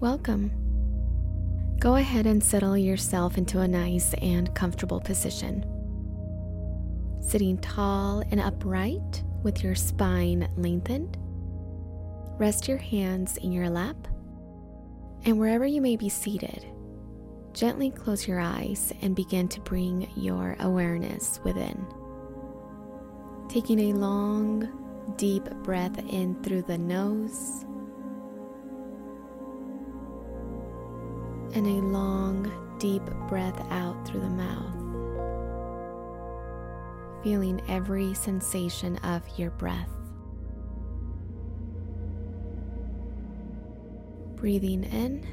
Welcome. Go ahead and settle yourself into a nice and comfortable position. Sitting tall and upright with your spine lengthened. Rest your hands in your lap. And wherever you may be seated, gently close your eyes and begin to bring your awareness within. Taking a long, deep breath in through the nose and a long, deep breath out through the mouth. Feeling every sensation of your breath. Breathing in.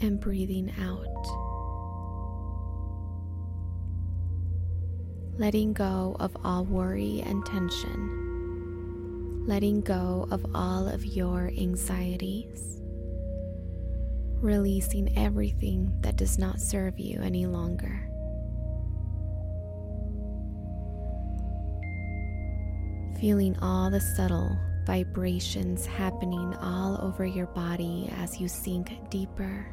And breathing out. Letting go of all worry and tension letting go of all of your anxieties, releasing everything that does not serve you any longer. Feeling all the subtle vibrations happening all over your body as you sink deeper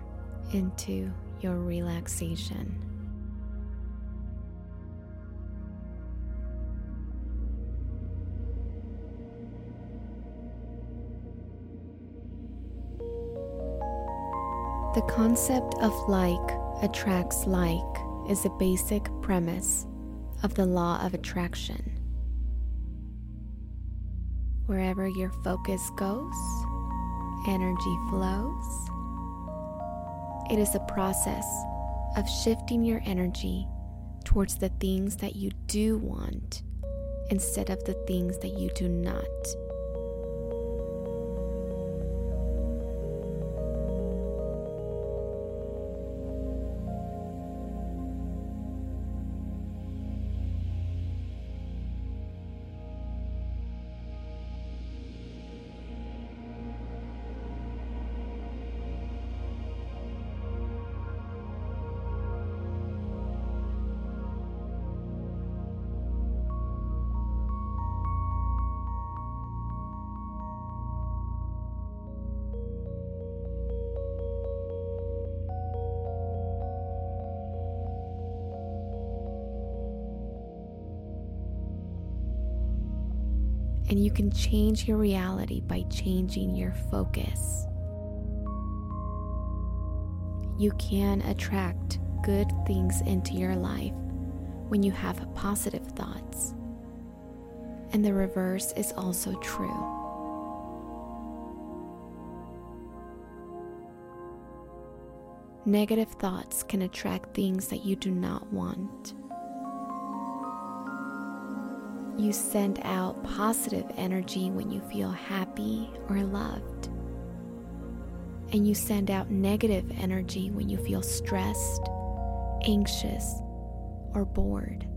into your relaxation. The concept of like attracts like is a basic premise of the law of attraction. Wherever your focus goes, energy flows. It is a process of shifting your energy towards the things that you do want instead of the things that you do not. And you can change your reality by changing your focus. You can attract good things into your life when you have positive thoughts. And the reverse is also true. Negative thoughts can attract things that you do not want. You send out positive energy when you feel happy or loved. And you send out negative energy when you feel stressed, anxious, or bored.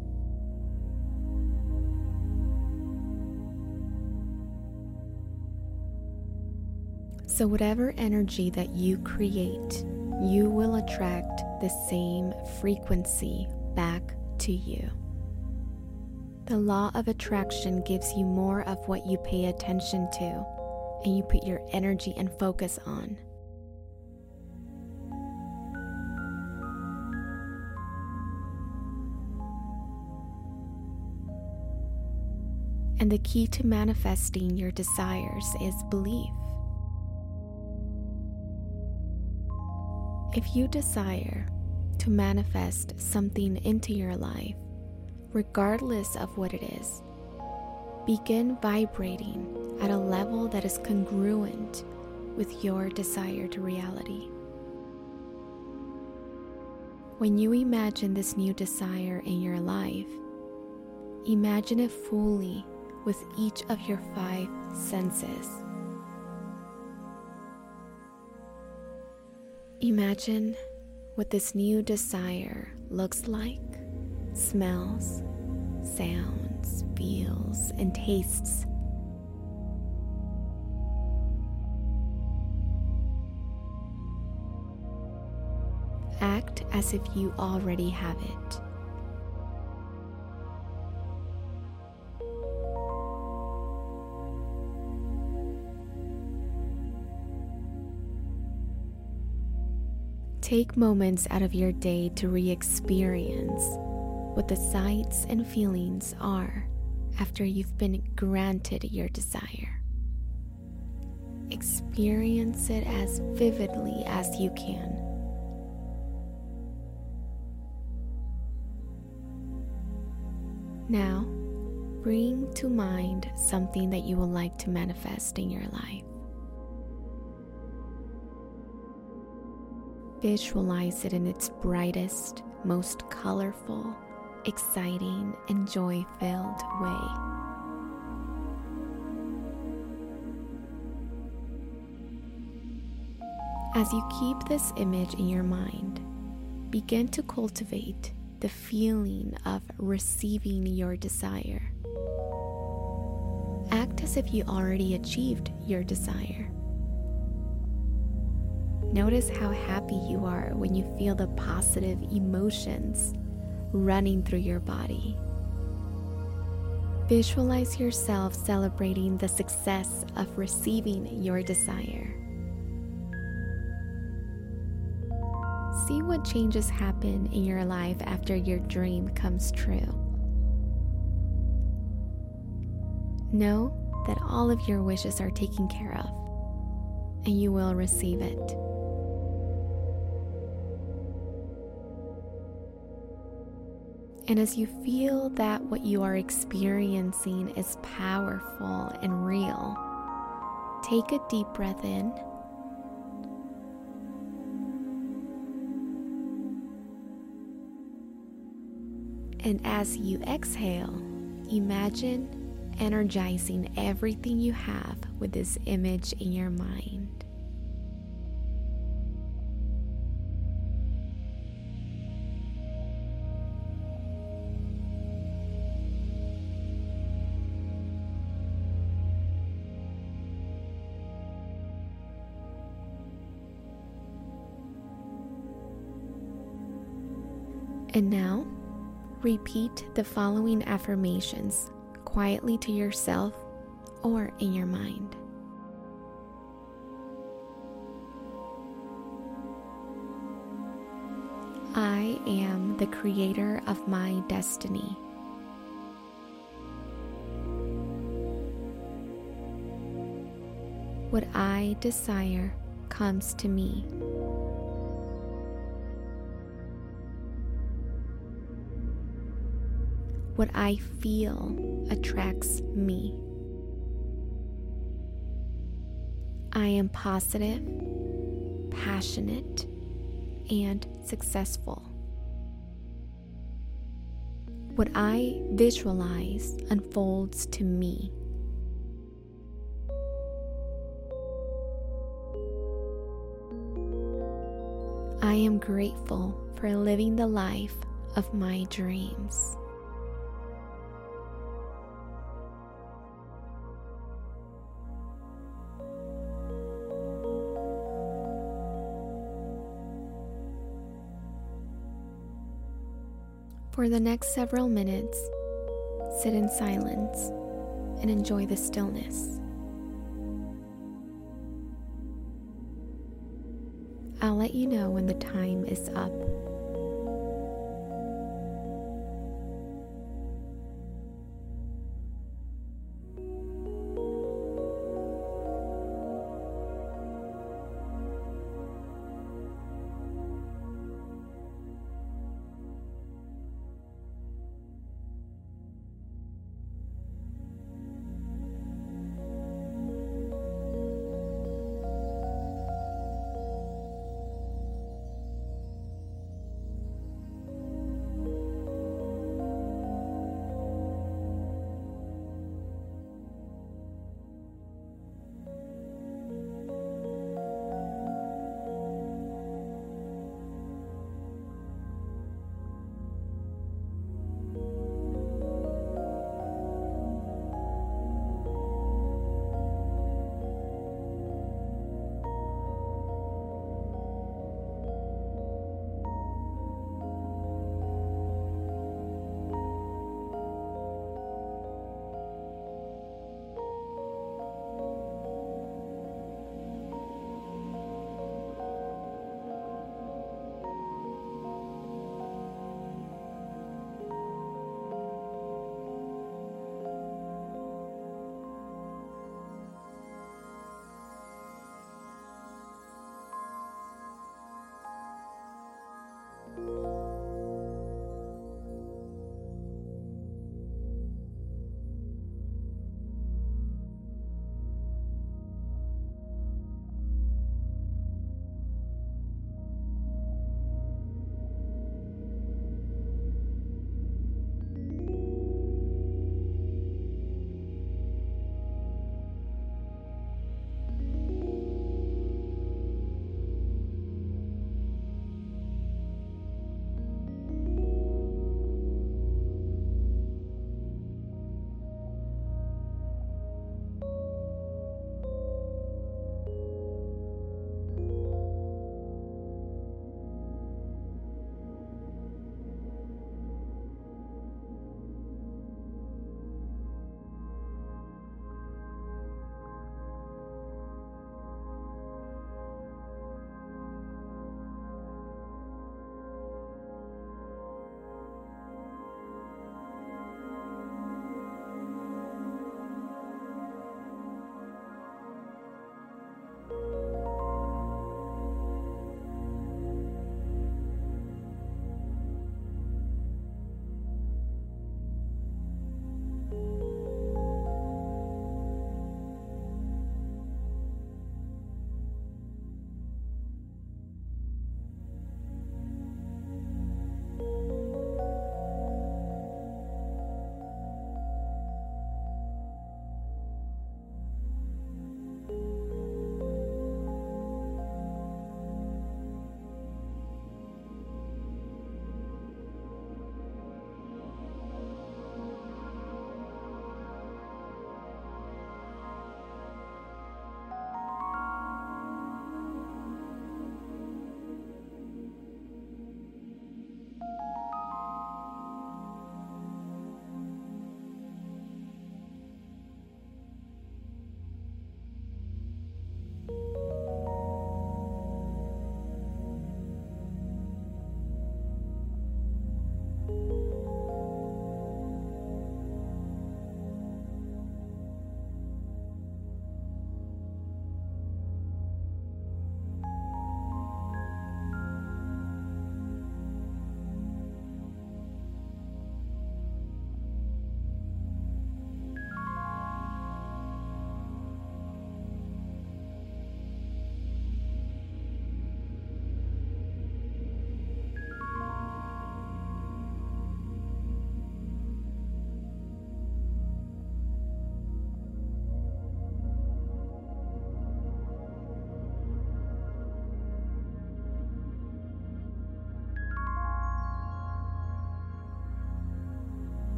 So, whatever energy that you create, you will attract the same frequency back to you. The law of attraction gives you more of what you pay attention to and you put your energy and focus on. And the key to manifesting your desires is belief. If you desire to manifest something into your life, regardless of what it is. Begin vibrating at a level that is congruent with your desire to reality. When you imagine this new desire in your life, imagine it fully with each of your five senses. Imagine what this new desire looks like smells, sounds, feels, and tastes. Act as if you already have it. Take moments out of your day to re experience what the sights and feelings are after you've been granted your desire. Experience it as vividly as you can. Now, bring to mind something that you would like to manifest in your life. Visualize it in its brightest, most colorful, exciting, and joy filled way. As you keep this image in your mind, begin to cultivate the feeling of receiving your desire. Act as if you already achieved your desire. Notice how happy you are when you feel the positive emotions running through your body. Visualize yourself celebrating the success of receiving your desire. See what changes happen in your life after your dream comes true. Know that all of your wishes are taken care of, and you will receive it. And as you feel that what you are experiencing is powerful and real, take a deep breath in. And as you exhale, imagine energizing everything you have with this image in your mind. And now, repeat the following affirmations quietly to yourself or in your mind. I am the creator of my destiny. What I desire comes to me. What I feel attracts me. I am positive, passionate, and successful. What I visualize unfolds to me. I am grateful for living the life of my dreams. For the next several minutes, sit in silence and enjoy the stillness. I'll let you know when the time is up.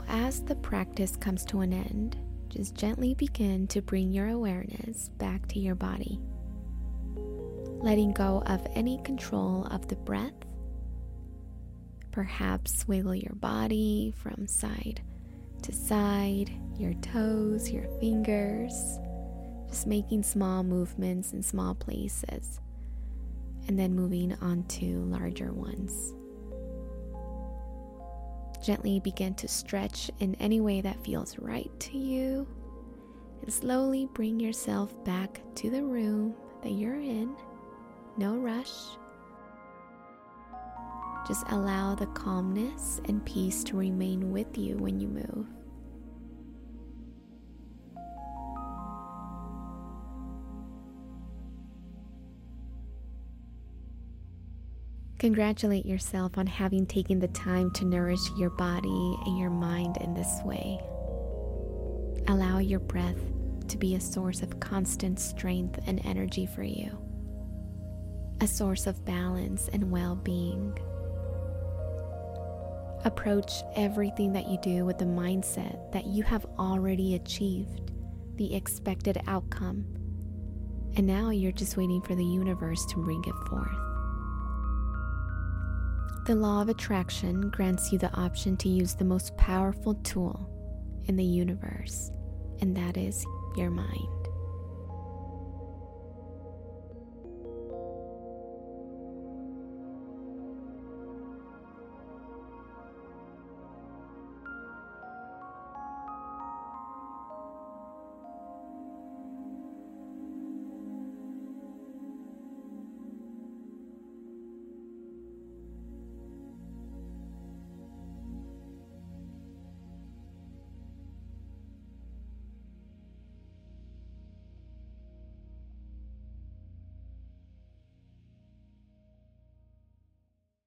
Now, as the practice comes to an end, just gently begin to bring your awareness back to your body, letting go of any control of the breath. Perhaps wiggle your body from side to side, your toes, your fingers, just making small movements in small places, and then moving on to larger ones. Gently begin to stretch in any way that feels right to you. And slowly bring yourself back to the room that you're in. No rush. Just allow the calmness and peace to remain with you when you move. Congratulate yourself on having taken the time to nourish your body and your mind in this way. Allow your breath to be a source of constant strength and energy for you, a source of balance and well being. Approach everything that you do with the mindset that you have already achieved the expected outcome, and now you're just waiting for the universe to bring it forth. The law of attraction grants you the option to use the most powerful tool in the universe, and that is your mind.